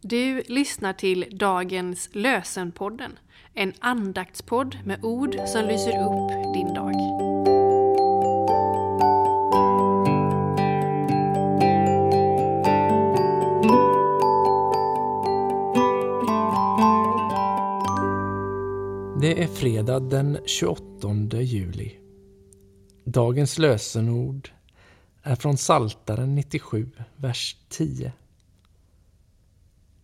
Du lyssnar till dagens Lösenpodden, en andaktspodd med ord som lyser upp din dag. Det är fredag den 28 juli. Dagens lösenord är från Saltaren 97, vers 10.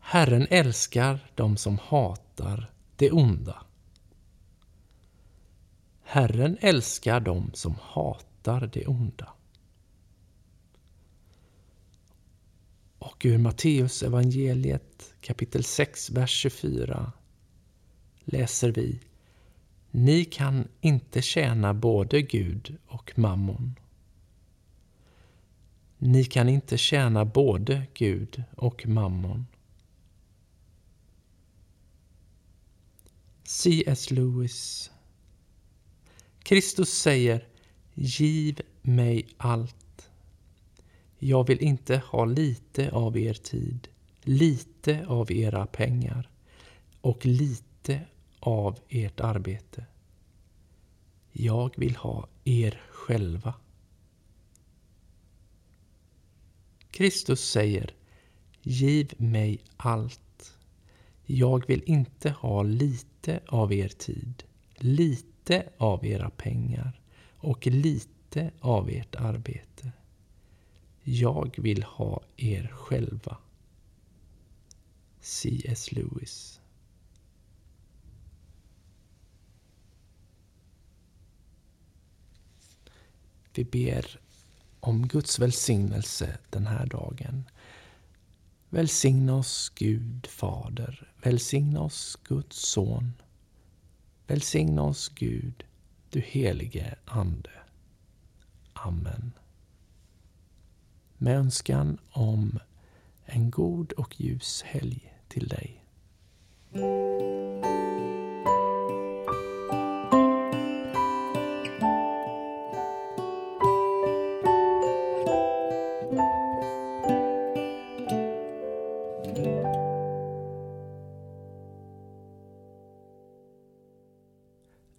Herren älskar dem som hatar det onda. Herren älskar dem som hatar det onda. Och ur Matteus evangeliet kapitel 6, vers 24 läser vi Ni kan inte tjäna både Gud och mammon. Ni kan inte tjäna både Gud och mammon. C.S. Lewis Kristus säger Giv mig allt. Jag vill inte ha lite av er tid, lite av era pengar och lite av ert arbete. Jag vill ha er själva. Kristus säger Giv mig allt. Jag vill inte ha lite av er tid, lite av era pengar och lite av ert arbete. Jag vill ha er själva. C.S. Lewis Vi ber om Guds välsignelse den här dagen. Välsigna oss Gud Fader, välsigna oss Guds Son, välsigna oss Gud, du helige Ande. Amen. Med önskan om en god och ljus helg till dig.